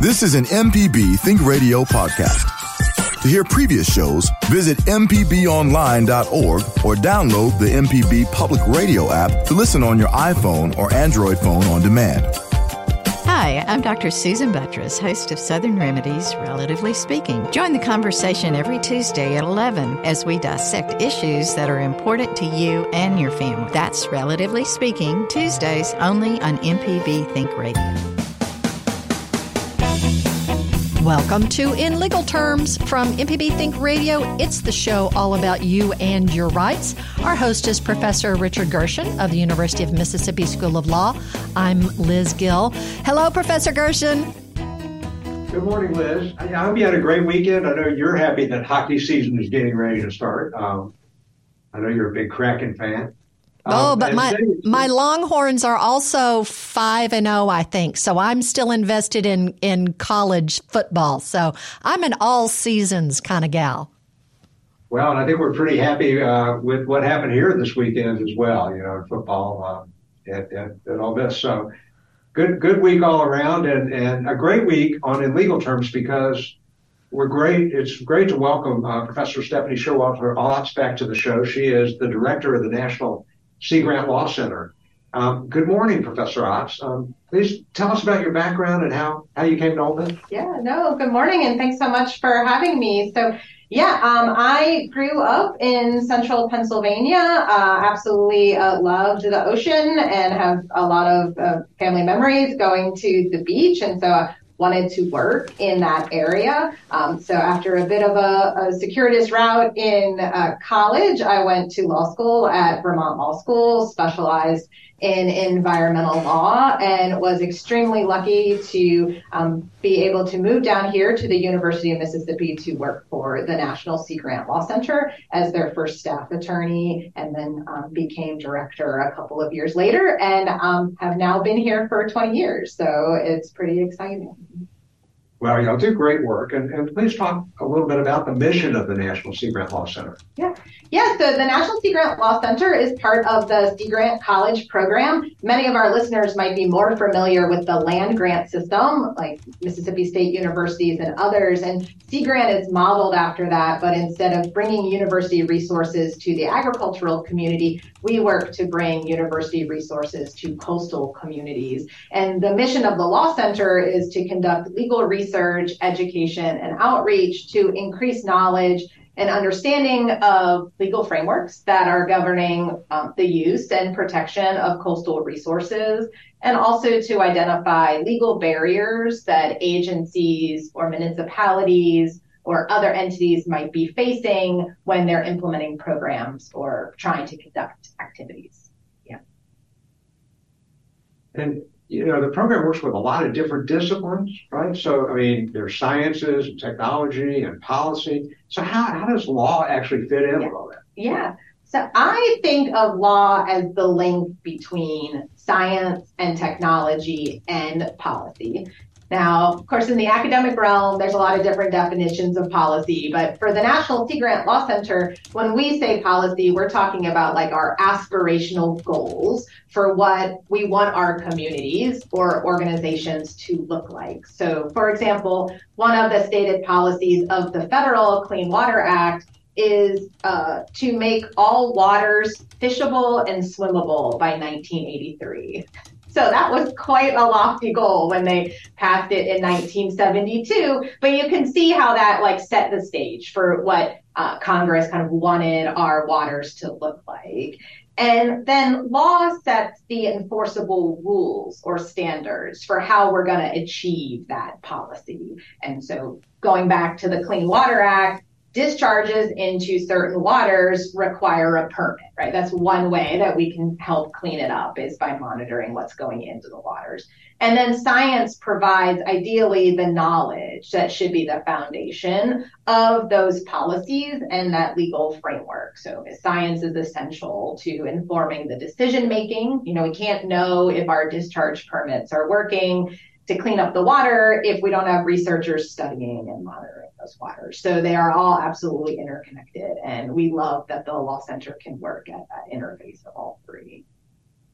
This is an MPB Think Radio podcast. To hear previous shows, visit MPBOnline.org or download the MPB Public Radio app to listen on your iPhone or Android phone on demand. Hi, I'm Dr. Susan Buttross, host of Southern Remedies, Relatively Speaking. Join the conversation every Tuesday at 11 as we dissect issues that are important to you and your family. That's Relatively Speaking, Tuesdays only on MPB Think Radio. Welcome to In Legal Terms from MPB Think Radio. It's the show all about you and your rights. Our host is Professor Richard Gershon of the University of Mississippi School of Law. I'm Liz Gill. Hello, Professor Gershon. Good morning, Liz. I hope you had a great weekend. I know you're happy that hockey season is getting ready to start. Um, I know you're a big Kraken fan. Oh, um, but my my Longhorns are also five and zero, oh, I think. So I'm still invested in in college football. So I'm an all seasons kind of gal. Well, and I think we're pretty happy uh, with what happened here this weekend as well. You know, football uh, and, and, and all this. So good good week all around, and and a great week on in legal terms because we're great. It's great to welcome uh, Professor Stephanie Showalter Otts back to the show. She is the director of the National Sea Grant Law Center. Um, good morning, Professor Otts. Um, please tell us about your background and how, how you came to this. Yeah, no, good morning, and thanks so much for having me. So, yeah, um, I grew up in central Pennsylvania. Uh, absolutely uh, loved the ocean and have a lot of uh, family memories going to the beach. And so wanted to work in that area. Um, so after a bit of a, a circuitous route in uh, college, I went to law school at Vermont Law School, specialized in environmental law and was extremely lucky to um, be able to move down here to the University of Mississippi to work for the National Sea Grant Law Center as their first staff attorney and then um, became director a couple of years later and um, have now been here for 20 years. So it's pretty exciting. Well, y'all do great work. And, and please talk a little bit about the mission of the National Sea Grant Law Center. Yeah. Yeah, so the National Sea Grant Law Center is part of the Sea Grant College program. Many of our listeners might be more familiar with the land grant system, like Mississippi State universities and others. And Sea Grant is modeled after that, but instead of bringing university resources to the agricultural community, we work to bring university resources to coastal communities. And the mission of the Law Center is to conduct legal research, education, and outreach to increase knowledge and understanding of legal frameworks that are governing um, the use and protection of coastal resources, and also to identify legal barriers that agencies or municipalities or other entities might be facing when they're implementing programs or trying to conduct activities. Yeah. And you know, the program works with a lot of different disciplines, right? So, I mean, there's sciences and technology and policy. So, how, how does law actually fit in yeah. with all that? Yeah. So, I think of law as the link between science and technology and policy. Now, of course, in the academic realm, there's a lot of different definitions of policy, but for the National Sea Grant Law Center, when we say policy, we're talking about like our aspirational goals for what we want our communities or organizations to look like. So, for example, one of the stated policies of the federal Clean Water Act is uh, to make all waters fishable and swimmable by 1983. So that was quite a lofty goal when they passed it in 1972. But you can see how that like set the stage for what uh, Congress kind of wanted our waters to look like. And then law sets the enforceable rules or standards for how we're going to achieve that policy. And so going back to the Clean Water Act, discharges into certain waters require a permit, right? That's one way that we can help clean it up is by monitoring what's going into the waters. And then science provides ideally the knowledge that should be the foundation of those policies and that legal framework. So science is essential to informing the decision making. You know, we can't know if our discharge permits are working to clean up the water if we don't have researchers studying and monitoring those waters. So they are all absolutely interconnected. And we love that the law center can work at that interface of all three.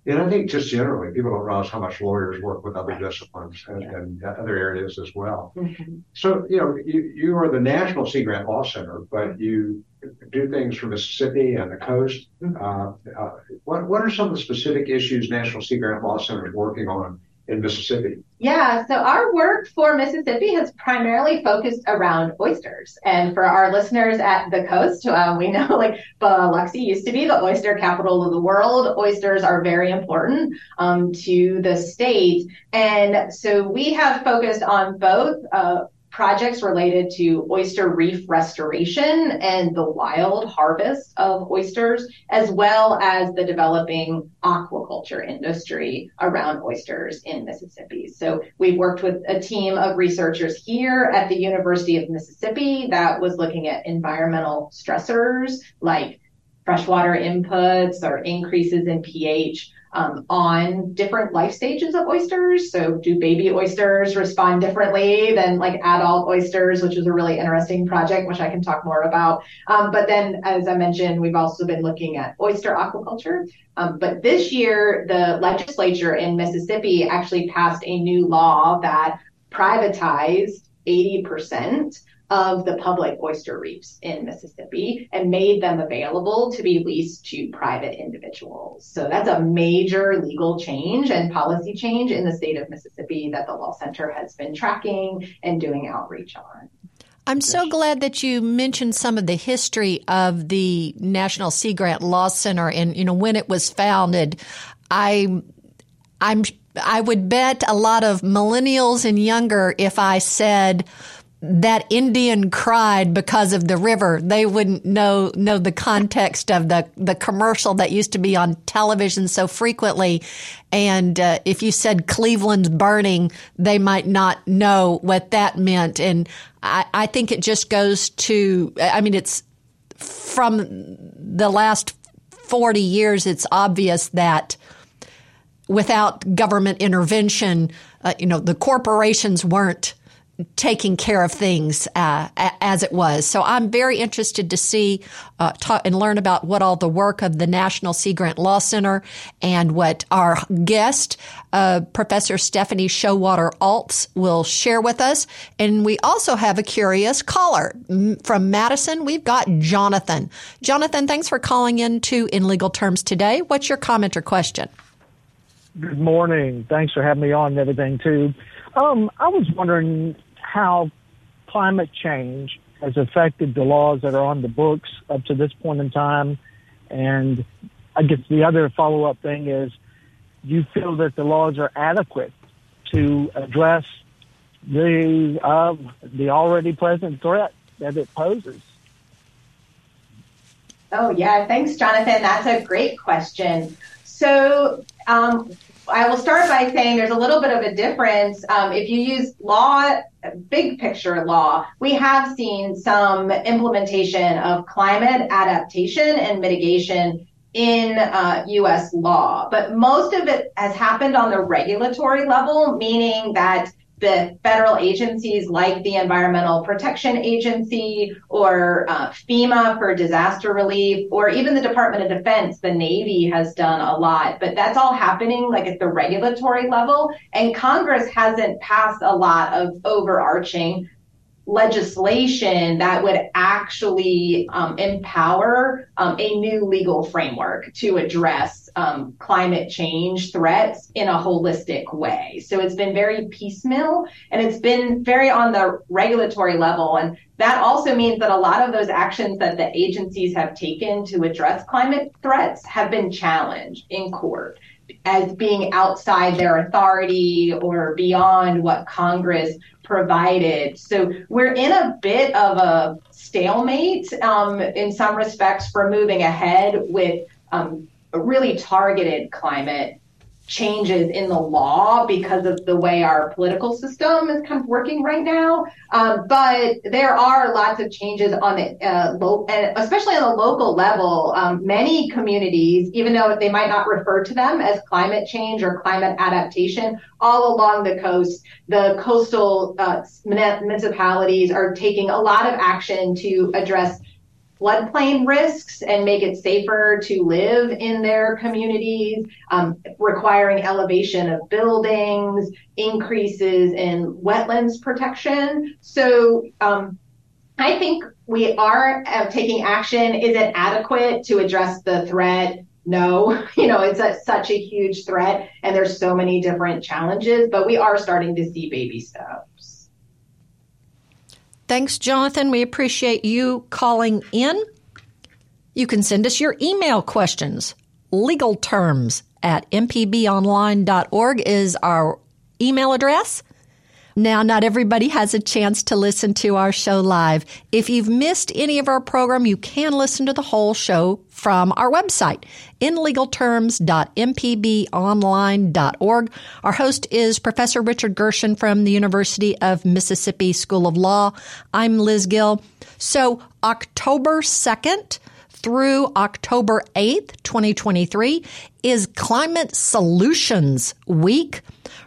and I think just generally, people don't realize how much lawyers work with other disciplines and, yeah. and other areas as well. Mm-hmm. So, you know, you, you are the National Sea Grant Law Center, but you do things for Mississippi and the coast. Mm-hmm. Uh, uh, what, what are some of the specific issues National Sea Grant Law Center is working on in Mississippi? Yeah, so our work for Mississippi has primarily focused around oysters. And for our listeners at the coast, um, we know like Biloxi used to be the oyster capital of the world. Oysters are very important um, to the state. And so we have focused on both uh, projects related to oyster reef restoration and the wild harvest of oysters, as well as the developing aquaculture industry around oysters in Mississippi. So we've worked with a team of researchers here at the University of Mississippi that was looking at environmental stressors like freshwater inputs or increases in pH um, on different life stages of oysters. So, do baby oysters respond differently than like adult oysters, which is a really interesting project, which I can talk more about. Um, but then, as I mentioned, we've also been looking at oyster aquaculture. Um, but this year, the legislature in Mississippi actually passed a new law that privatized 80% of the public oyster reefs in Mississippi and made them available to be leased to private individuals. So that's a major legal change and policy change in the state of Mississippi that the Law Center has been tracking and doing outreach on. I'm so glad that you mentioned some of the history of the National Sea Grant Law Center and you know when it was founded. I I'm I would bet a lot of millennials and younger if I said that Indian cried because of the river, they wouldn't know know the context of the the commercial that used to be on television so frequently. And uh, if you said Cleveland's burning, they might not know what that meant. And I, I think it just goes to, I mean, it's from the last forty years. It's obvious that without government intervention, uh, you know, the corporations weren't taking care of things uh, as it was. So I'm very interested to see uh, talk, and learn about what all the work of the National Sea Grant Law Center and what our guest, uh, Professor Stephanie Showalter Otts, will share with us. And we also have a curious caller from Madison. We've got Jonathan. Jonathan, thanks for calling in to In Legal Terms today. What's your comment or question? Good morning. Thanks for having me on and everything too. Um, I was wondering how climate change has affected the laws that are on the books up to this point in time. And I guess the other follow up thing is do you feel that the laws are adequate to address the uh, the already present threat that it poses? Oh yeah, thanks, Jonathan. That's a great question. So um, I will start by saying there's a little bit of a difference. Um, if you use law, big picture law, we have seen some implementation of climate adaptation and mitigation in uh, US law, but most of it has happened on the regulatory level, meaning that the federal agencies like the Environmental Protection Agency or uh, FEMA for disaster relief, or even the Department of Defense, the Navy has done a lot. But that's all happening like at the regulatory level. And Congress hasn't passed a lot of overarching legislation that would actually um, empower um, a new legal framework to address um, climate change threats in a holistic way. So it's been very piecemeal and it's been very on the regulatory level. And that also means that a lot of those actions that the agencies have taken to address climate threats have been challenged in court as being outside their authority or beyond what Congress provided. So we're in a bit of a stalemate um, in some respects for moving ahead with um, a really targeted climate changes in the law because of the way our political system is kind of working right now. Um, but there are lots of changes on the uh, low, especially on the local level. Um, many communities, even though they might not refer to them as climate change or climate adaptation, all along the coast, the coastal uh, municipalities are taking a lot of action to address floodplain risks and make it safer to live in their communities, um, requiring elevation of buildings, increases in wetlands protection. So um, I think we are uh, taking action. Is it adequate to address the threat? No, you know, it's a, such a huge threat and there's so many different challenges, but we are starting to see baby steps. Thanks, Jonathan. We appreciate you calling in. You can send us your email questions. Legal terms at mpbonline.org is our email address. Now, not everybody has a chance to listen to our show live. If you've missed any of our program, you can listen to the whole show from our website, inlegalterms.mpbonline.org. Our host is Professor Richard Gershon from the University of Mississippi School of Law. I'm Liz Gill. So, October 2nd, through October 8th, 2023 is Climate Solutions Week.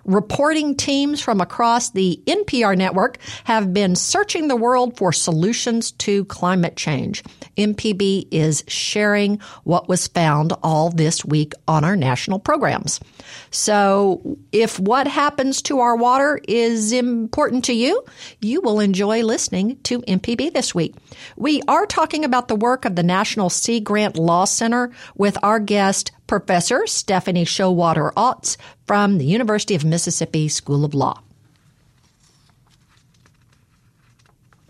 Reporting teams from across the NPR network have been searching the world for solutions to climate change. MPB is sharing what was found all this week on our national programs. So if what happens to our water is important to you, you will enjoy listening to MPB this week. We are talking about the work of the National Sea Grant Law Center with our guest, Professor Stephanie Showalter Otts from the University of Mississippi School of Law.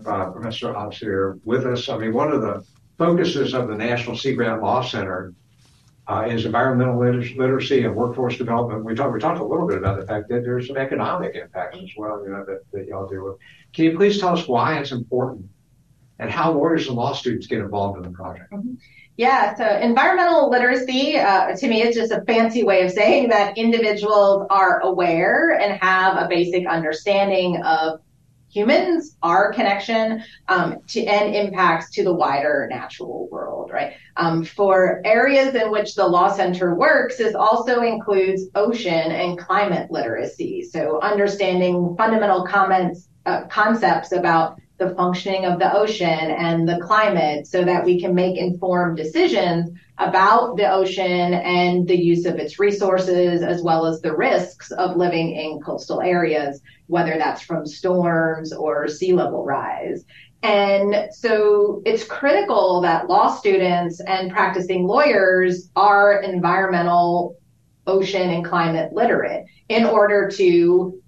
Uh, Professor Otts here with us. I mean, one of the focuses of the National Sea Grant Law Center uh, is environmental literacy and workforce development. We talked we talked a little bit about the fact that there's some economic impacts as well, you know, that, that y'all deal with. Can you please tell us why it's important and how lawyers and law students get involved in the project? Mm-hmm. Yeah, so environmental literacy uh, to me is just a fancy way of saying that individuals are aware and have a basic understanding of humans, our connection um, to and impacts to the wider natural world, right? Um, for areas in which the Law Center works, this also includes ocean and climate literacy. So understanding fundamental comments, uh, concepts about the functioning of the ocean and the climate so that we can make informed decisions about the ocean and the use of its resources as well as the risks of living in coastal areas, whether that's from storms or sea level rise. And so it's critical that law students and practicing lawyers are environmental, ocean, and climate literate in order to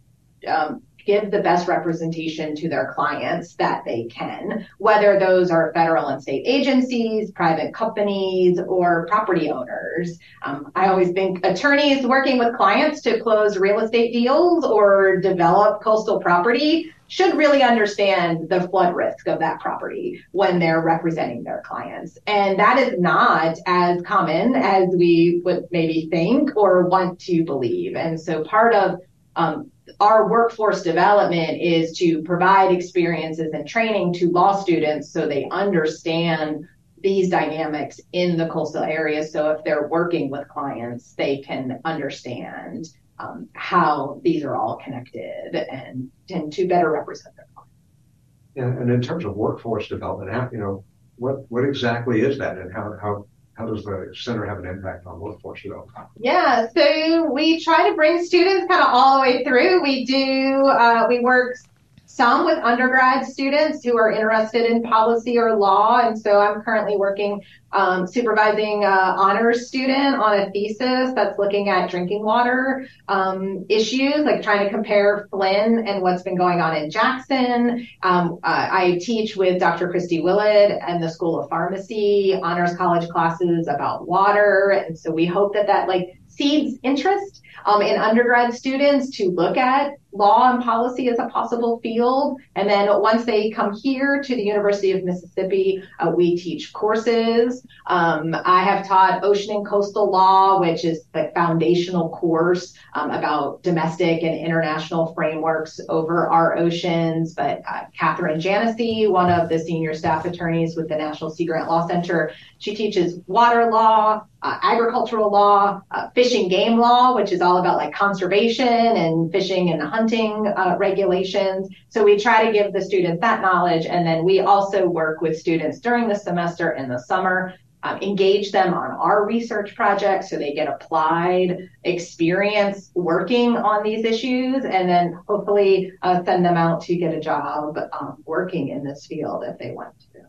um, give the best representation to their clients that they can, whether those are federal and state agencies, private companies, or property owners. Um, I always think attorneys working with clients to close real estate deals or develop coastal property should really understand the flood risk of that property when they're representing their clients. And that is not as common as we would maybe think or want to believe. And so part of um, our workforce development is to provide experiences and training to law students so they understand these dynamics in the coastal areas. So if they're working with clients, they can understand um, how these are all connected and, and to better represent their clients. And in terms of workforce development, you know, what what exactly is that, and how how how does the center have an impact on workforce development? Yeah, so we try to bring students kind of all the way through. We do, uh, we work some with undergrad students who are interested in policy or law. And so I'm currently working um, supervising uh, honors student on a thesis that's looking at drinking water um, issues, like trying to compare Flint and what's been going on in Jackson. Um, uh, I teach with Dr. Christy Willett and the School of Pharmacy honors college classes about water, and so we hope that that like seeds interest um, in undergrad students to look at law and policy as a possible field. And then once they come here to the University of Mississippi, uh, we teach courses. Um, I have taught ocean and coastal law, which is the foundational course um, about domestic and international frameworks over our oceans. But uh, Catherine Janasie, one of the senior staff attorneys with the National Sea Grant Law Center, she teaches water law, uh, agricultural law, uh, fish and game law, which is all about like conservation and fishing and hunting uh, regulations. So we try to give the students that knowledge. And then we also work with students during the semester in the summer um, engage them on our research projects so they get applied experience working on these issues and then hopefully uh, send them out to get a job um, working in this field if they want to.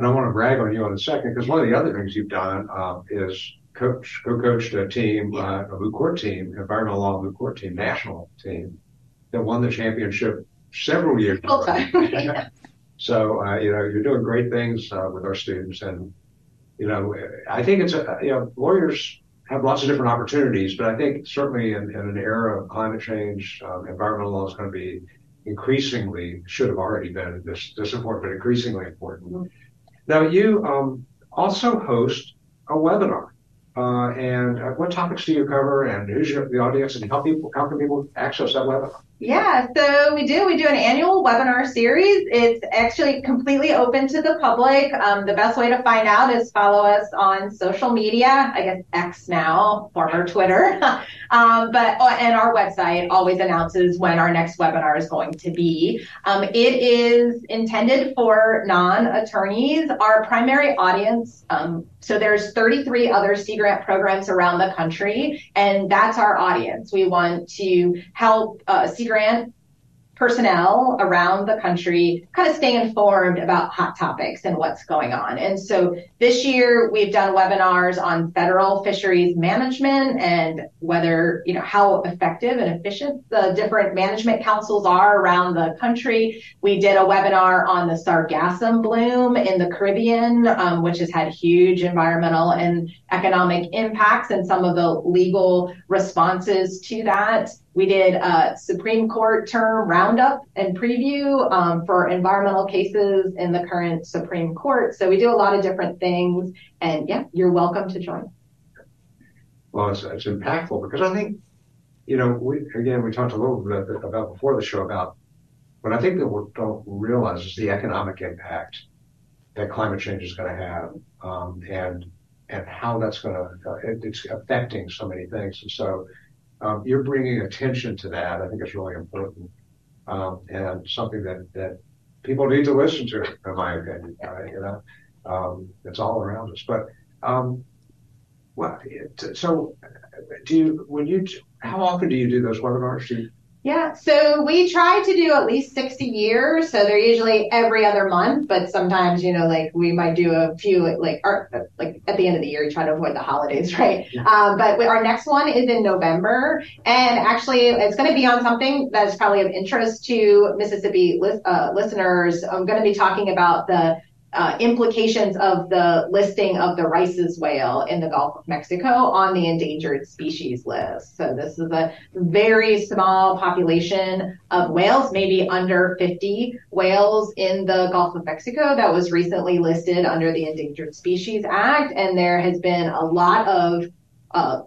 And I want to brag on you in a second because one of the other things you've done uh, is coach, co-coached a team, uh, a moot court team, environmental law moot court team, national team that won the championship several years ago. so, uh, you know, you're doing great things uh, with our students and you know, I think it's a, you know, lawyers have lots of different opportunities, but I think certainly in, in an era of climate change, um, environmental law is going to be increasingly, should have already been this, this important, but increasingly important. Mm-hmm. Now, you um, also host a webinar. Uh, and uh, what topics do you cover and who's your, the audience and how people, how can people access that webinar? Yeah, so we do. We do an annual webinar series. It's actually completely open to the public. Um, the best way to find out is follow us on social media. I guess X now, former Twitter. um, but oh, and our website always announces when our next webinar is going to be. Um, it is intended for non-attorneys. Our primary audience. Um, so there's 33 other Sea Grant programs around the country, and that's our audience. We want to help uh, grant personnel around the country kind of stay informed about hot topics and what's going on. And so this year we've done webinars on federal fisheries management and whether, you know, how effective and efficient the different management councils are around the country. We did a webinar on the sargassum bloom in the Caribbean, um, which has had huge environmental and economic impacts and some of the legal responses to that. We did a Supreme Court term roundup and preview um, for environmental cases in the current Supreme Court. So we do a lot of different things. And yeah, you're welcome to join. Well, it's, it's impactful because I think, you know, we, again, we talked a little bit about before the show about what I think people don't realize is the economic impact that climate change is going to have, um, and and how that's going to uh, it, it's affecting so many things. And so, um, you're bringing attention to that. I think it's really important um, and something that, that people need to listen to, in my opinion. Right? You know, um, it's all around us. But um, what? So, do you when you how often do you do those webinars? Do you, yeah, so we try to do at least 60 years. So they're usually every other month, but sometimes, you know, like we might do a few, like, our, like at the end of the year, you try to avoid the holidays, right? Um, but our next one is in November. And actually, it's going to be on something that is probably of interest to Mississippi uh, listeners. I'm going to be talking about the uh, implications of the listing of the Rice's whale in the Gulf of Mexico on the endangered species list. So this is a very small population of whales, maybe under 50 whales in the Gulf of Mexico that was recently listed under the Endangered Species Act. And there has been a lot of uh,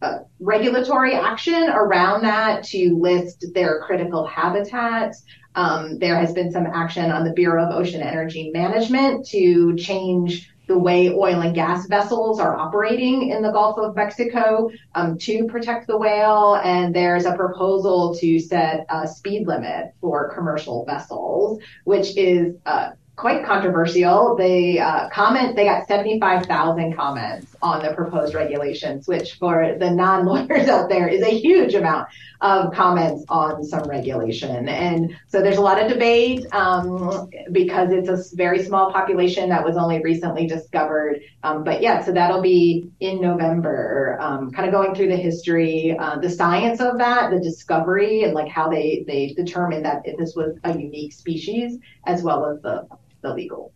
uh, regulatory action around that to list their critical habitats. Um, there has been some action on the Bureau of Ocean Energy Management to change the way oil and gas vessels are operating in the Gulf of Mexico um, to protect the whale. And there's a proposal to set a speed limit for commercial vessels, which is uh, quite controversial. They uh, comment, they got 75,000 comments on the proposed regulations, which for the non-lawyers out there is a huge amount of comments on some regulation. And so there's a lot of debate um, because it's a very small population that was only recently discovered. Um, but yeah, so that'll be in November, um, kind of going through the history, uh, the science of that, the discovery, and like how they they determined that this was a unique species, as well as the the legal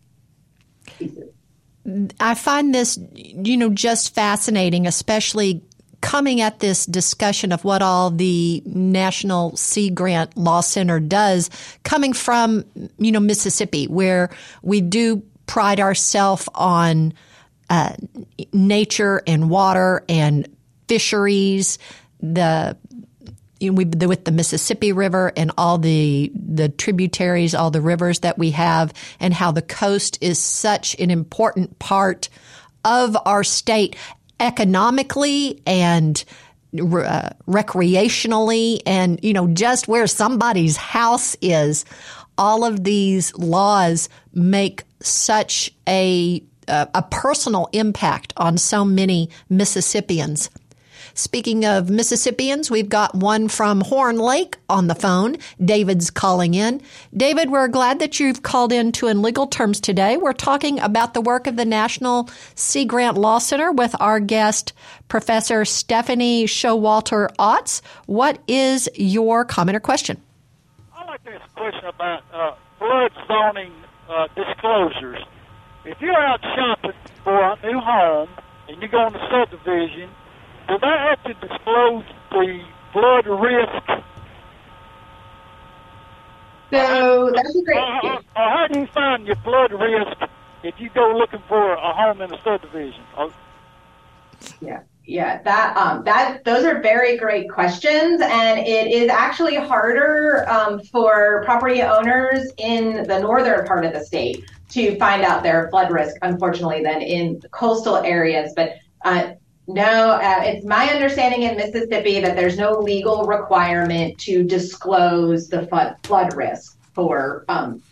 pieces. I find this, you know, just fascinating, especially coming at this discussion of what all the National Sea Grant Law Center does, coming from, you know, Mississippi, where we do pride ourselves on uh, nature and water and fisheries, the you know, we, with the Mississippi River and all the the tributaries, all the rivers that we have, and how the coast is such an important part of our state economically and uh, recreationally and, you know, just where somebody's house is. All of these laws make such a, uh, a personal impact on so many Mississippians. Speaking of Mississippians, we've got one from Horn Lake on the phone. David's calling in. David, we're glad that you've called in to In Legal Terms today. We're talking about the work of the National Sea Grant Law Center with our guest, Professor Stephanie Showalter Otts. What is your comment or question? I'd like to ask a question about uh, flood zoning uh, disclosures. If you're out shopping for a new home and you go in the subdivision do I have to disclose the flood risk? So that's a great. Uh, how do you find your flood risk if you go looking for a home in a subdivision? Uh, yeah. Yeah, that um, that those are very great questions, and it is actually harder um, for property owners in the northern part of the state to find out their flood risk, unfortunately, than in coastal areas. But uh, no, uh, it's my understanding in Mississippi that there's no legal requirement to disclose the flood, flood risk for um,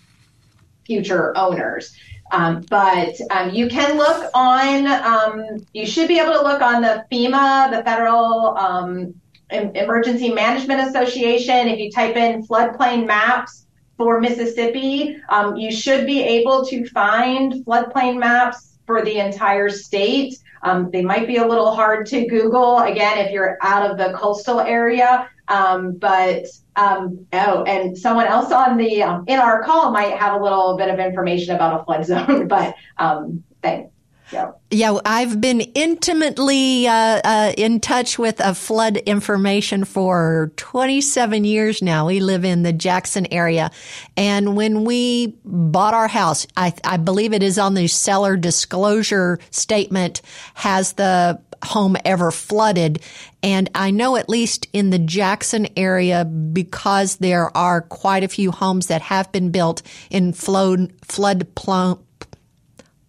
future owners. Um, but um, you can look on, um, you should be able to look on the FEMA, the Federal um, Emergency Management Association. If you type in floodplain maps for Mississippi, um, you should be able to find floodplain maps for the entire state. Um, they might be a little hard to Google again if you're out of the coastal area. Um, but um, oh, and someone else on the um, in our call might have a little bit of information about a flood zone. But um, thanks. Yeah. I've been intimately uh, uh, in touch with flood information for 27 years now. We live in the Jackson area. And when we bought our house, I, I believe it is on the seller disclosure statement, has the home ever flooded. And I know at least in the Jackson area, because there are quite a few homes that have been built in flood, flood, plump,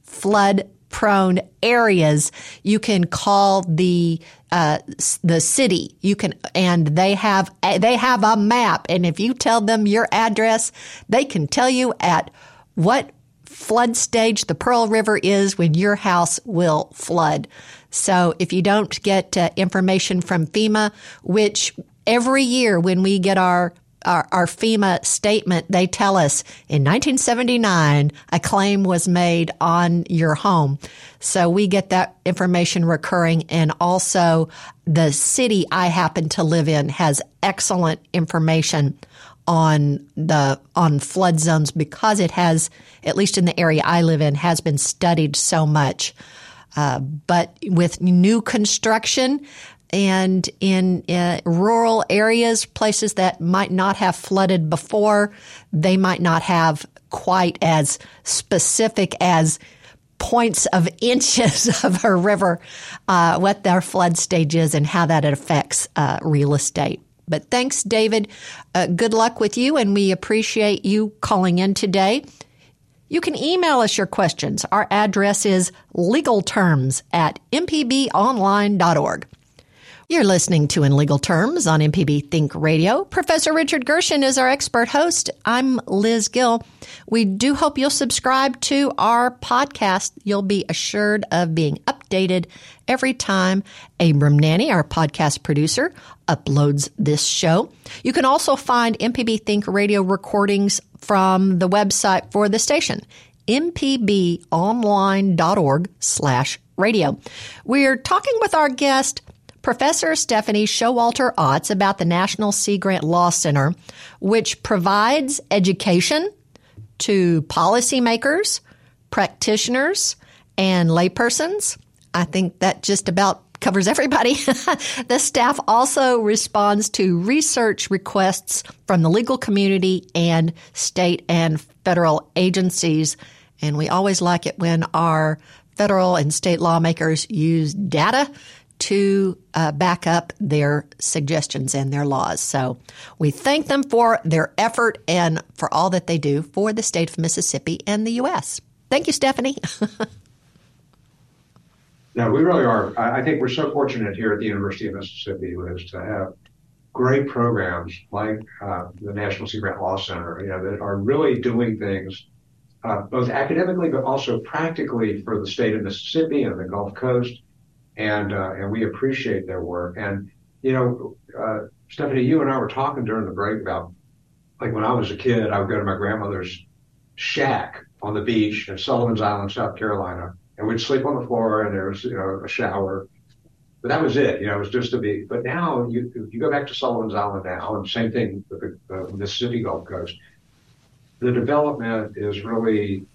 flood prone areas, you can call the uh, the city. You can, and they have they have a map, and if you tell them your address, they can tell you at what flood stage the Pearl River is when your house will flood. So if you don't get uh, information from FEMA, which every year when we get our our, our FEMA statement, they tell us in 1979, a claim was made on your home. So we get that information recurring. And also the city I happen to live in has excellent information on the on flood zones because it has at least in the area I live in has been studied so much uh, but with new construction and in uh, rural areas, places that might not have flooded before, they might not have quite as specific as points of inches of a river, uh, what their flood stage is and how that affects uh, real estate. But thanks, David. Uh, good luck with you, and we appreciate you calling in today. You can email us your questions. Our address is legalterms at mpbonline.org. You're listening to In Legal Terms on MPB Think Radio. Professor Richard Gershon is our expert host. I'm Liz Gill. We do hope you'll subscribe to our podcast. You'll be assured of being updated every time Abram Nanny, our podcast producer, uploads this show. You can also find MPB Think Radio recordings from the website for the station, mpbonline.org slash radio. We're talking with our guest, Professor Stephanie Showalter Otts about the National Sea Grant Law Center, which provides education to policymakers, practitioners, and laypersons. I think that just about covers everybody. the staff also responds to research requests from the legal community and state and federal agencies. And we always like it when our federal and state lawmakers use data to uh, back up their suggestions and their laws. So we thank them for their effort and for all that they do for the state of Mississippi and the U.S. Thank you, Stephanie. No, we really are. I think we're so fortunate here at the University of Mississippi, Liz, to have great programs like uh, the National Sea Grant Law Center, you know, that are really doing things uh, both academically but also practically for the state of Mississippi and the Gulf Coast, and uh, and we appreciate their work. And you know, uh, Stephanie, you and I were talking during the break about like when I was a kid, I would go to my grandmother's shack on the beach in Sullivan's Island, South Carolina, and we'd sleep on the floor, and there was you know a shower. But that was it, you know. It was just to be. But now you you go back to Sullivan's Island now, and same thing with the, the Mississippi Gulf Coast. The development is really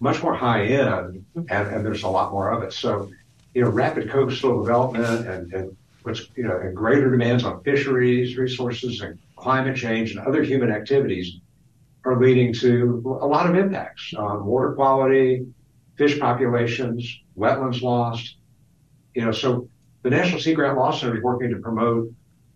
much more high end, and, and there's a lot more of it. So, you know, rapid coastal development and, and what's you know, and greater demands on fisheries resources and climate change and other human activities are leading to a lot of impacts on water quality, fish populations, wetlands lost. You know, so the National Sea Grant Law Center is working to promote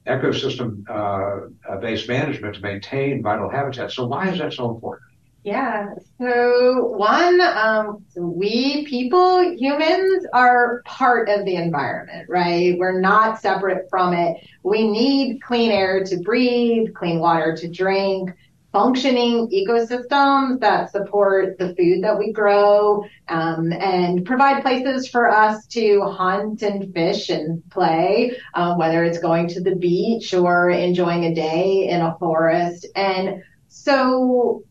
ecosystem uh, based management to maintain vital habitats. So why is that so important? Yeah. So one, um, we people, humans are part of the environment, right? We're not separate from it. We need clean air to breathe, clean water to drink functioning ecosystems that support the food that we grow um, and provide places for us to hunt and fish and play, um, whether it's going to the beach or enjoying a day in a forest. And so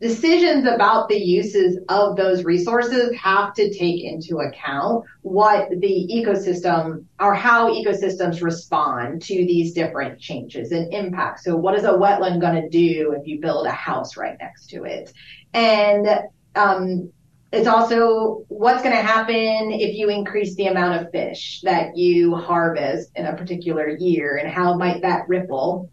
decisions about the uses of those resources have to take into account what the ecosystem or how ecosystems respond to these different changes and impacts. So what is a wetland going to do if you build a house right next to it? And um, it's also what's going to happen if you increase the amount of fish that you harvest in a particular year and how might that ripple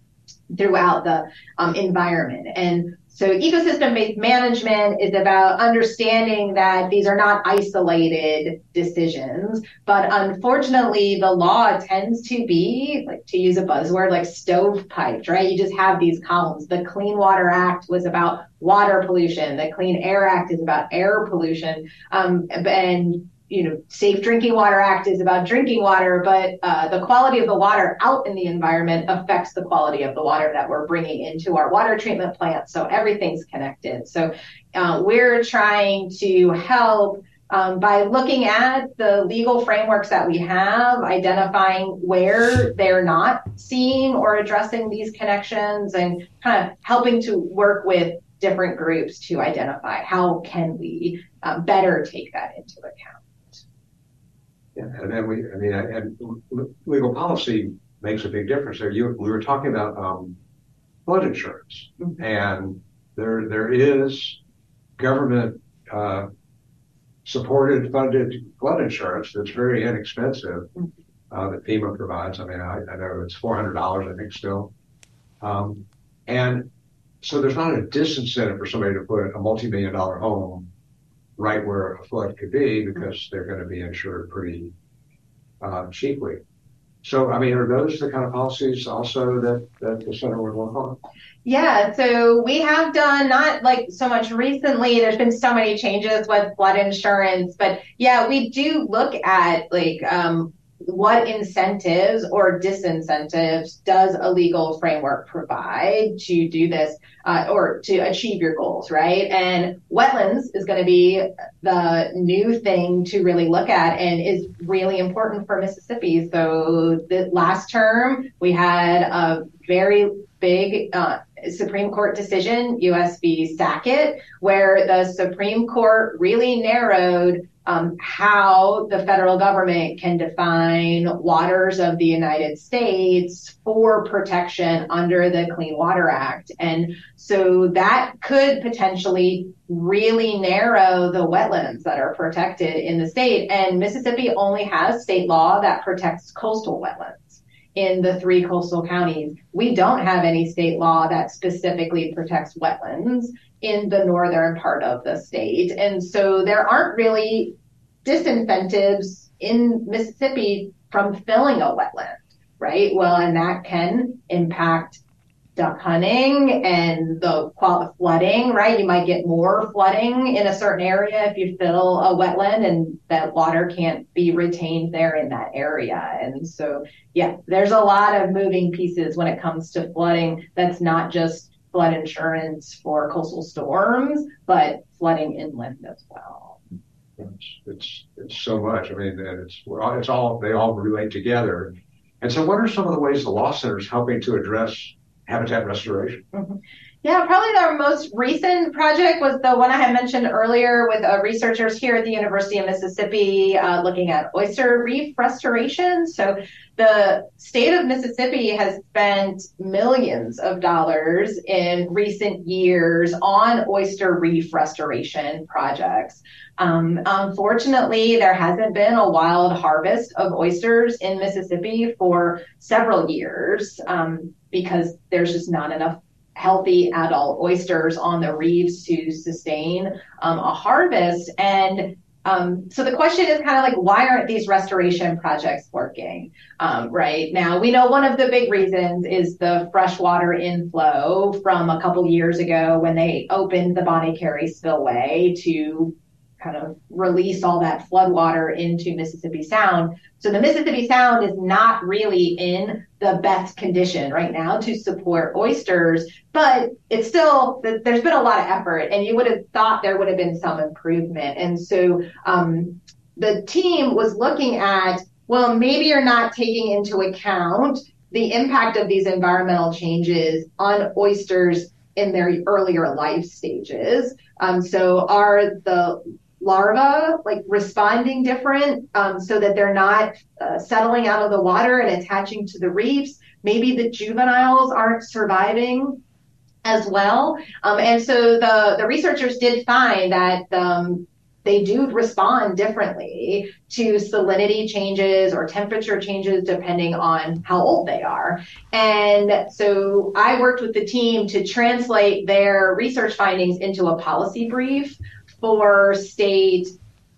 throughout the um, environment. And so ecosystem-based management is about understanding that these are not isolated decisions, but unfortunately the law tends to be, like to use a buzzword, like stovepiped, right? You just have these columns. The Clean Water Act was about water pollution. The Clean Air Act is about air pollution. Um, and you know, Safe Drinking Water Act is about drinking water, but uh, the quality of the water out in the environment affects the quality of the water that we're bringing into our water treatment plants. So everything's connected. So uh, we're trying to help um, by looking at the legal frameworks that we have, identifying where they're not seeing or addressing these connections, and kind of helping to work with different groups to identify how can we uh, better take that into account. Yeah, and then we, I mean, and legal policy makes a big difference there. You, we were talking about um, flood insurance, mm-hmm. and there there is government uh, supported, funded flood insurance that's very inexpensive mm-hmm. uh, that FEMA provides. I mean, I, I know it's four hundred dollars, I think, still, um, and so there's not a disincentive for somebody to put a multi-million dollar home right where a flood could be because they're going to be insured pretty uh, cheaply. So, I mean, are those the kind of policies also that, that the center would work on? Yeah, so we have done not like so much recently. There's been so many changes with flood insurance, but yeah, we do look at like um, what incentives or disincentives does a legal framework provide to do this uh, or to achieve your goals, right? And wetlands is going to be the new thing to really look at and is really important for Mississippi. So the last term we had a very big uh, Supreme Court decision, US v. Sackett, where the Supreme Court really narrowed um, how the federal government can define waters of the United States for protection under the Clean Water Act. And so that could potentially really narrow the wetlands that are protected in the state. And Mississippi only has state law that protects coastal wetlands in the three coastal counties. We don't have any state law that specifically protects wetlands in the northern part of the state. And so there aren't really disincentives in Mississippi from filling a wetland, right? Well, and that can impact duck hunting and the flooding, right? You might get more flooding in a certain area if you fill a wetland and that water can't be retained there in that area. And so, yeah, there's a lot of moving pieces when it comes to flooding. That's not just flood insurance for coastal storms, but flooding inland as well. It's, it's, it's so much. I mean, it's, it's all, they all relate together. And so what are some of the ways the law center is helping to address habitat restoration? Mm-hmm. Yeah, probably our most recent project was the one I had mentioned earlier with uh, researchers here at the University of Mississippi uh, looking at oyster reef restoration. So the state of Mississippi has spent millions of dollars in recent years on oyster reef restoration projects. Um, unfortunately, there hasn't been a wild harvest of oysters in Mississippi for several years um, because there's just not enough healthy adult oysters on the reefs to sustain um, a harvest. And um, so the question is kind of like, why aren't these restoration projects working? Um, right now, we know one of the big reasons is the freshwater inflow from a couple years ago when they opened the Bonnet Carré spillway to kind of release all that floodwater into Mississippi Sound. So the Mississippi Sound is not really in the best condition right now to support oysters, but it's still, there's been a lot of effort and you would have thought there would have been some improvement. And so um, the team was looking at, well, maybe you're not taking into account the impact of these environmental changes on oysters in their earlier life stages. Um, so are the larvae like responding different um, so that they're not uh, settling out of the water and attaching to the reefs. Maybe the juveniles aren't surviving as well. Um, and so the, the researchers did find that um, they do respond differently to salinity changes or temperature changes depending on how old they are. And so I worked with the team to translate their research findings into a policy brief for state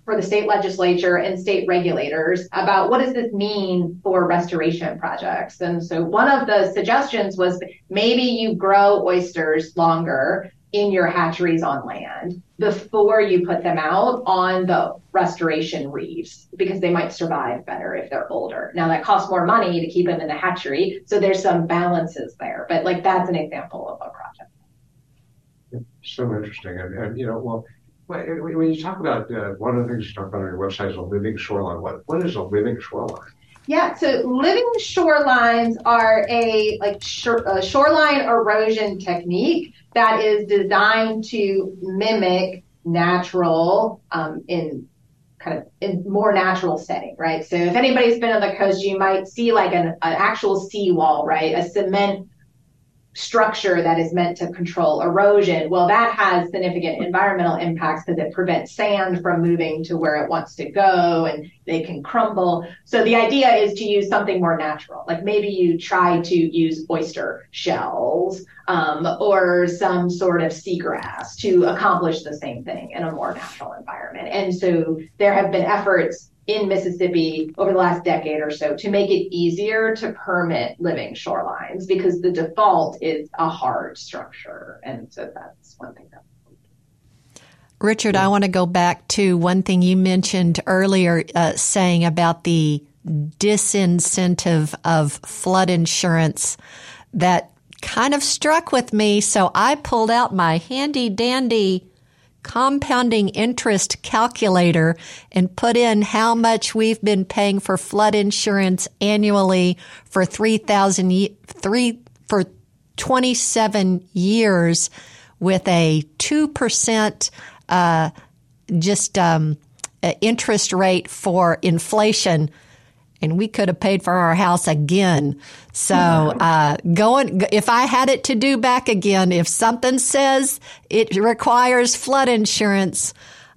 for the state legislature and state regulators about what does this mean for restoration projects. And so one of the suggestions was maybe you grow oysters longer in your hatcheries on land before you put them out on the restoration reefs because they might survive better if they're older. Now that costs more money to keep them in the hatchery, so there's some balances there. But like that's an example of a project. So interesting, and, and you know, well, when you talk about uh, one of the things you talk about on your website is a living shoreline. What what is a living shoreline? Yeah, so living shorelines are a like a shoreline erosion technique that is designed to mimic natural um, in kind of in more natural setting, right? So if anybody's been on the coast, you might see like an, an actual seawall, right? A cement structure that is meant to control erosion, well, that has significant environmental impacts because it prevents sand from moving to where it wants to go and they can crumble. So the idea is to use something more natural. Like maybe you try to use oyster shells um, or some sort of seagrass to accomplish the same thing in a more natural environment. And so there have been efforts in Mississippi over the last decade or so to make it easier to permit living shorelines because the default is a hard structure. And so that's one thing that Richard, I want to go back to one thing you mentioned earlier, uh, saying about the disincentive of flood insurance that kind of struck with me. So I pulled out my handy dandy compounding interest calculator and put in how much we've been paying for flood insurance annually for 3000 three for 27 years with a 2% uh, just um, interest rate for inflation and we could have paid for our house again. So, uh, going, if I had it to do back again, if something says it requires flood insurance,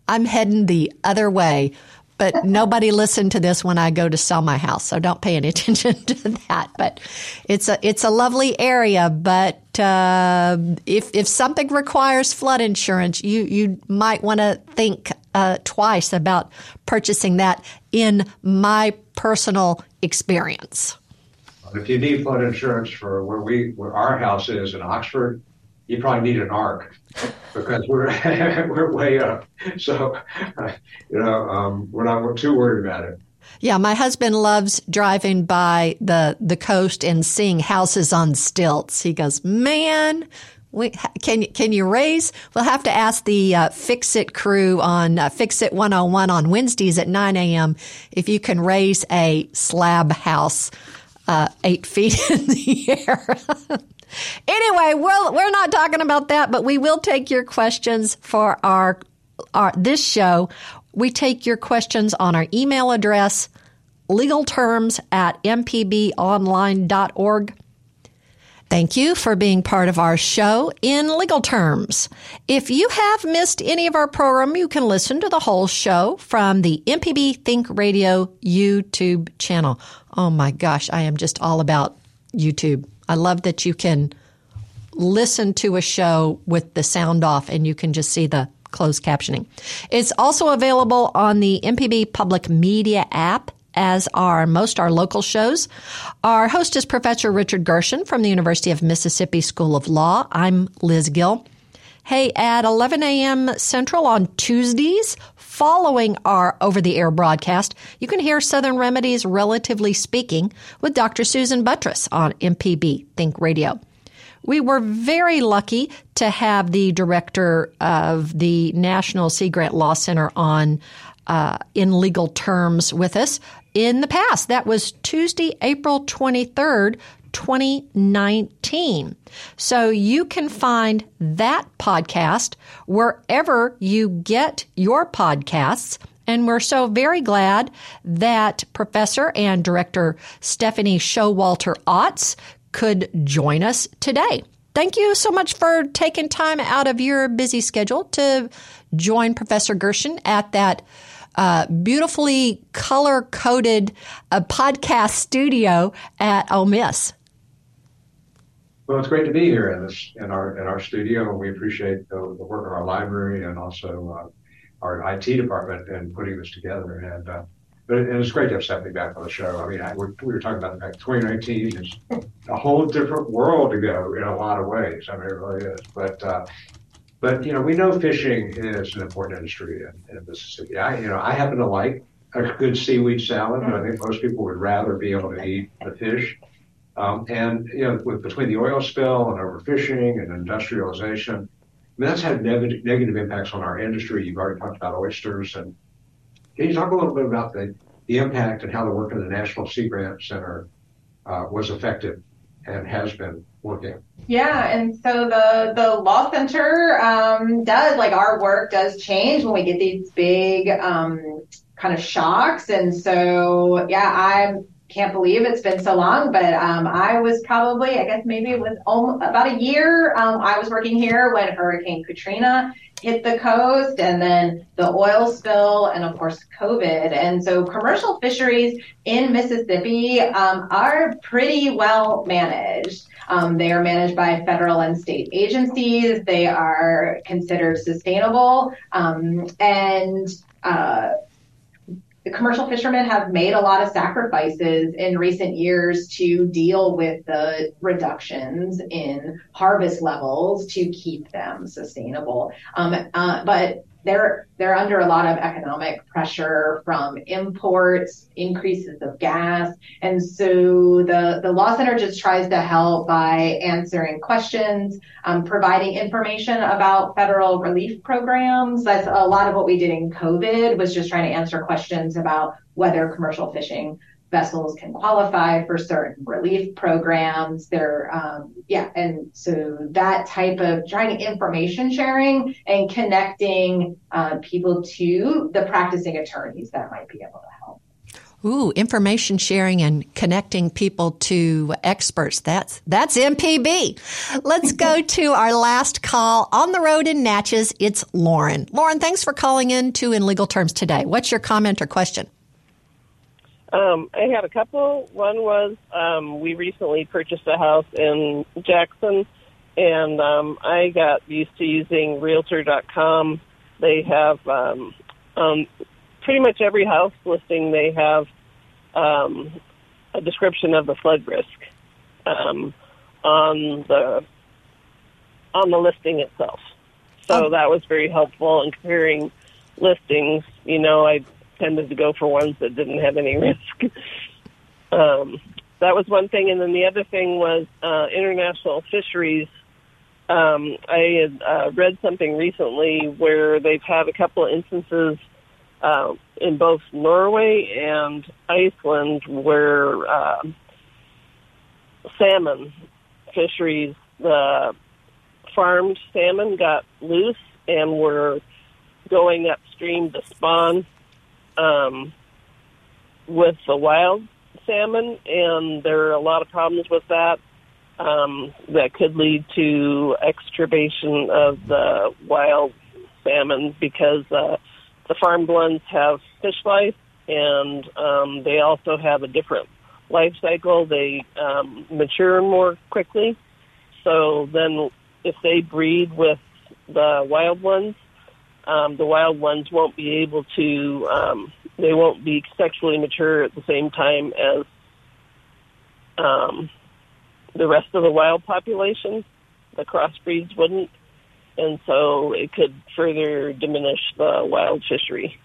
I'm heading the other way. But nobody listened to this when I go to sell my house, so don't pay any attention to that. But it's a it's a lovely area. But uh, if if something requires flood insurance, you you might want to think uh, twice about purchasing that in my personal experience. If you need flood insurance for where we where our house is in Oxford, you probably need an ark because we're we're way up. So, you know, um, we're not too worried about it. Yeah, my husband loves driving by the the coast and seeing houses on stilts. He goes, "Man, we, can can you raise? We'll have to ask the uh, Fix It crew on uh, Fix It 101 on Wednesdays at 9 a.m. if you can raise a slab house uh, eight feet in the air. anyway, we'll, we're not talking about that, but we will take your questions for our, our this show. We take your questions on our email address, legalterms at mpbonline.org. Thank you for being part of our show in legal terms. If you have missed any of our program, you can listen to the whole show from the MPB Think Radio YouTube channel. Oh my gosh, I am just all about YouTube. I love that you can listen to a show with the sound off and you can just see the closed captioning. It's also available on the MPB Public Media app as are most our local shows. Our host is Professor Richard Gershon from the University of Mississippi School of Law. I'm Liz Gill. Hey, at 11 a.m. Central on Tuesdays, following our over the air broadcast, you can hear Southern Remedies Relatively Speaking with Dr. Susan Buttross on MPB Think Radio. We were very lucky to have the director of the National Sea Grant Law Center on uh, in legal terms with us, in the past. That was Tuesday, April 23rd, 2019. So you can find that podcast wherever you get your podcasts. And we're so very glad that Professor and Director Stephanie Showalter Otts could join us today. Thank you so much for taking time out of your busy schedule to join Professor Gershon at that uh, beautifully color coded uh, podcast studio at Ole Miss. Well, it's great to be here in this in our in our studio, and we appreciate the, the work of our library and also uh, our IT department in putting this together. And uh, but it, it's great to have Stephanie back on the show. I mean, I, we were talking about the fact 2019 is a whole different world to go in a lot of ways. I mean, it really is. But uh, but you know, we know fishing is an important industry in, in Mississippi. I, you know, I happen to like a good seaweed salad, but I think most people would rather be able to eat the fish. Um, and you know, with between the oil spill and overfishing and industrialization, I mean, that's had negative, negative impacts on our industry. You've already talked about oysters, and can you talk a little bit about the, the impact and how the work of the National Sea Grant Center uh, was effective and has been working. Yeah, and so the the law center um, does like our work does change when we get these big um, kind of shocks, and so yeah, I can't believe it's been so long, but um, I was probably I guess maybe it was almost, about a year. Um, I was working here when Hurricane Katrina hit the coast and then the oil spill and of course COVID. And so commercial fisheries in Mississippi um, are pretty well managed. Um, they are managed by federal and state agencies. They are considered sustainable. Um, and uh, the commercial fishermen have made a lot of sacrifices in recent years to deal with the reductions in harvest levels to keep them sustainable. Um, uh, but they're they're under a lot of economic pressure from imports, increases of gas, and so the the law center just tries to help by answering questions, um, providing information about federal relief programs. That's a lot of what we did in COVID was just trying to answer questions about whether commercial fishing vessels can qualify for certain relief programs. They're, um, yeah, and so that type of trying information sharing and connecting uh, people to the practicing attorneys that might be able to help. Ooh, information sharing and connecting people to experts. That's that's MPB. Let's go to our last call on the road in Natchez. It's Lauren. Lauren, thanks for calling in to In Legal Terms today. What's your comment or question? Um, I had a couple. One was um, we recently purchased a house in Jackson, and um, I got used to using Realtor.com. They have um, um, pretty much every house listing. They have um, a description of the flood risk um, on the on the listing itself. So oh. that was very helpful in comparing listings. You know, I tended to go for ones that didn't have any risk. um, that was one thing, and then the other thing was uh, international fisheries. Um, I had uh, read something recently where they've had a couple of instances uh, in both Norway and Iceland where uh, salmon fisheries, the farmed salmon got loose and were going upstream to spawn um, with the wild salmon, and there are a lot of problems with that. Um, that could lead to extirpation of the wild salmon because uh, the farmed ones have fish lice, and um, they also have a different life cycle. They um, mature more quickly. So then, if they breed with the wild ones, um, the wild ones won't be able to. Um, they won't be sexually mature at the same time as um, the rest of the wild population. The crossbreeds wouldn't and so it could further diminish the wild fishery.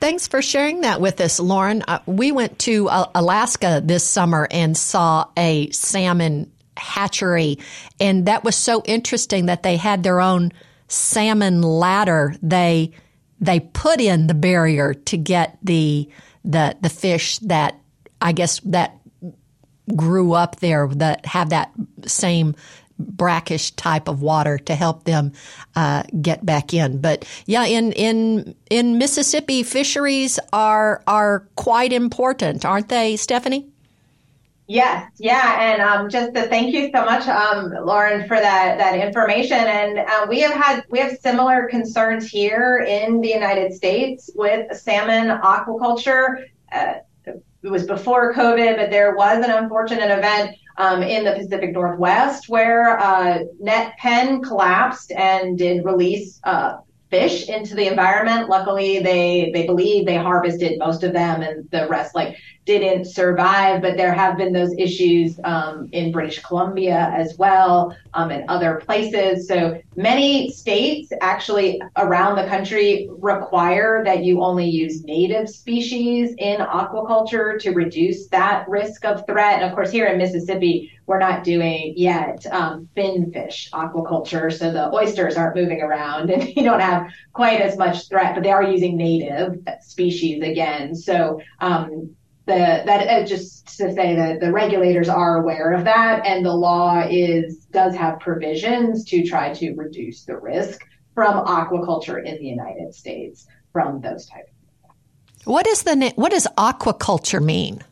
Thanks for sharing that with us, Lauren. Uh, we went to uh, Alaska this summer and saw a salmon hatchery, and that was so interesting that they had their own salmon ladder. They they put in the barrier to get the the the fish that I guess that grew up there that have that same brackish type of water to help them uh, get back in. But yeah, in in in Mississippi, fisheries are are quite important, aren't they, Stephanie? Yes, yeah, and um, just to thank you so much, um, Lauren, for that that information. And uh, we have had we have similar concerns here in the United States with salmon aquaculture. Uh, it was before COVID, but there was an unfortunate event um, in the Pacific Northwest where uh, net pen collapsed and did release uh, fish into the environment. Luckily, they they believe they harvested most of them, and the rest like didn't survive. But there have been those issues um, in British Columbia as well, um, and other places. So many states actually around the country require that you only use native species in aquaculture to reduce that risk of threat. And of course, here in Mississippi, we're not doing yet um, finfish aquaculture, so the oysters aren't moving around, and you don't have quite as much threat. But they are using native species again, so um, the that uh, just to say that the regulators are aware of that, and the law is does have provisions to try to reduce the risk from aquaculture in the United States from those types. What is the what does aquaculture mean?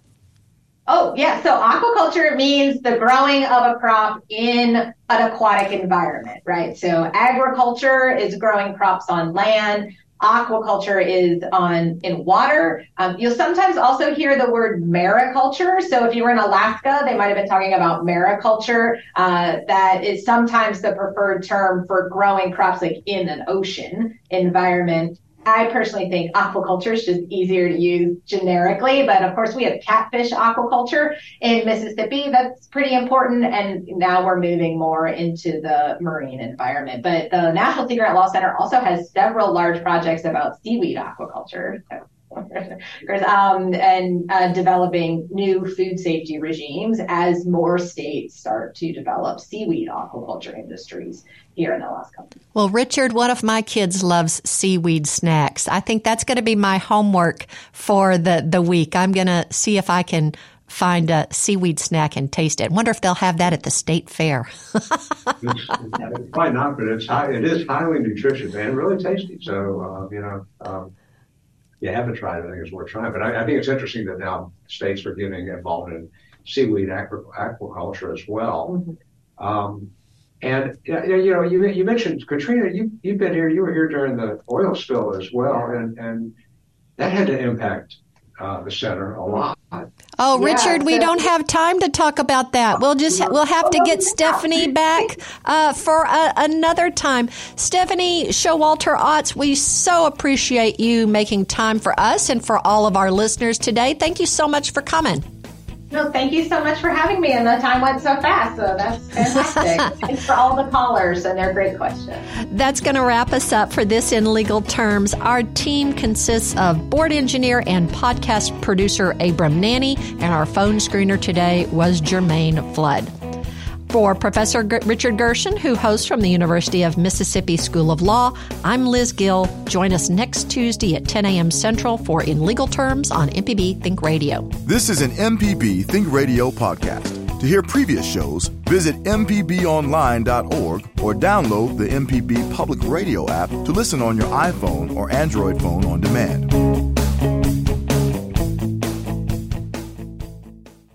Oh, yeah. So aquaculture means the growing of a crop in an aquatic environment, right? So agriculture is growing crops on land. Aquaculture is on in water. Um, you'll sometimes also hear the word mariculture. So if you were in Alaska, they might have been talking about mariculture. Uh, that is sometimes the preferred term for growing crops like in an ocean environment. I personally think aquaculture is just easier to use generically, but of course we have catfish aquaculture in Mississippi. That's pretty important. And now we're moving more into the marine environment. But the National Sea Grant Law Center also has several large projects about seaweed aquaculture. So um, and uh, developing new food safety regimes as more states start to develop seaweed aquaculture industries here in the last couple. Well, Richard, one of my kids loves seaweed snacks. I think that's going to be my homework for the the week. I'm going to see if I can find a seaweed snack and taste it. Wonder if they'll have that at the state fair. it's, it's quite not, but it's high, it is highly nutritious and really tasty. So uh, you know. Um, you haven't tried, it, I think it's worth trying. But I, I think it's interesting that now states are getting involved in seaweed aquaculture as well. Mm-hmm. Um, and you know, you you mentioned Katrina. You you've been here. You were here during the oil spill as well, and and that had to impact uh, the center a lot. Oh, Yeah, Richard, we don't have time to talk about that. We'll just we'll have to get Stephanie back uh, for a, another time. Stephanie Showalter Otts, we so appreciate you making time for us and for all of our listeners today. Thank you so much for coming. No, thank you so much for having me. And the time went so fast, so that's fantastic. Thanks for all the callers and their great questions. That's going to wrap us up for this in legal terms. Our team consists of board engineer and podcast producer Abram Nanny, and our phone screener today was Jermaine Flood. For Professor G- Richard Gershon, who hosts from the University of Mississippi School of Law, I'm Liz Gill. Join us next Tuesday at 10 a.m. Central for In Legal Terms on MPB Think Radio. This is an MPB Think Radio podcast. To hear previous shows, visit MPBOnline.org or download the MPB Public Radio app to listen on your iPhone or Android phone on demand.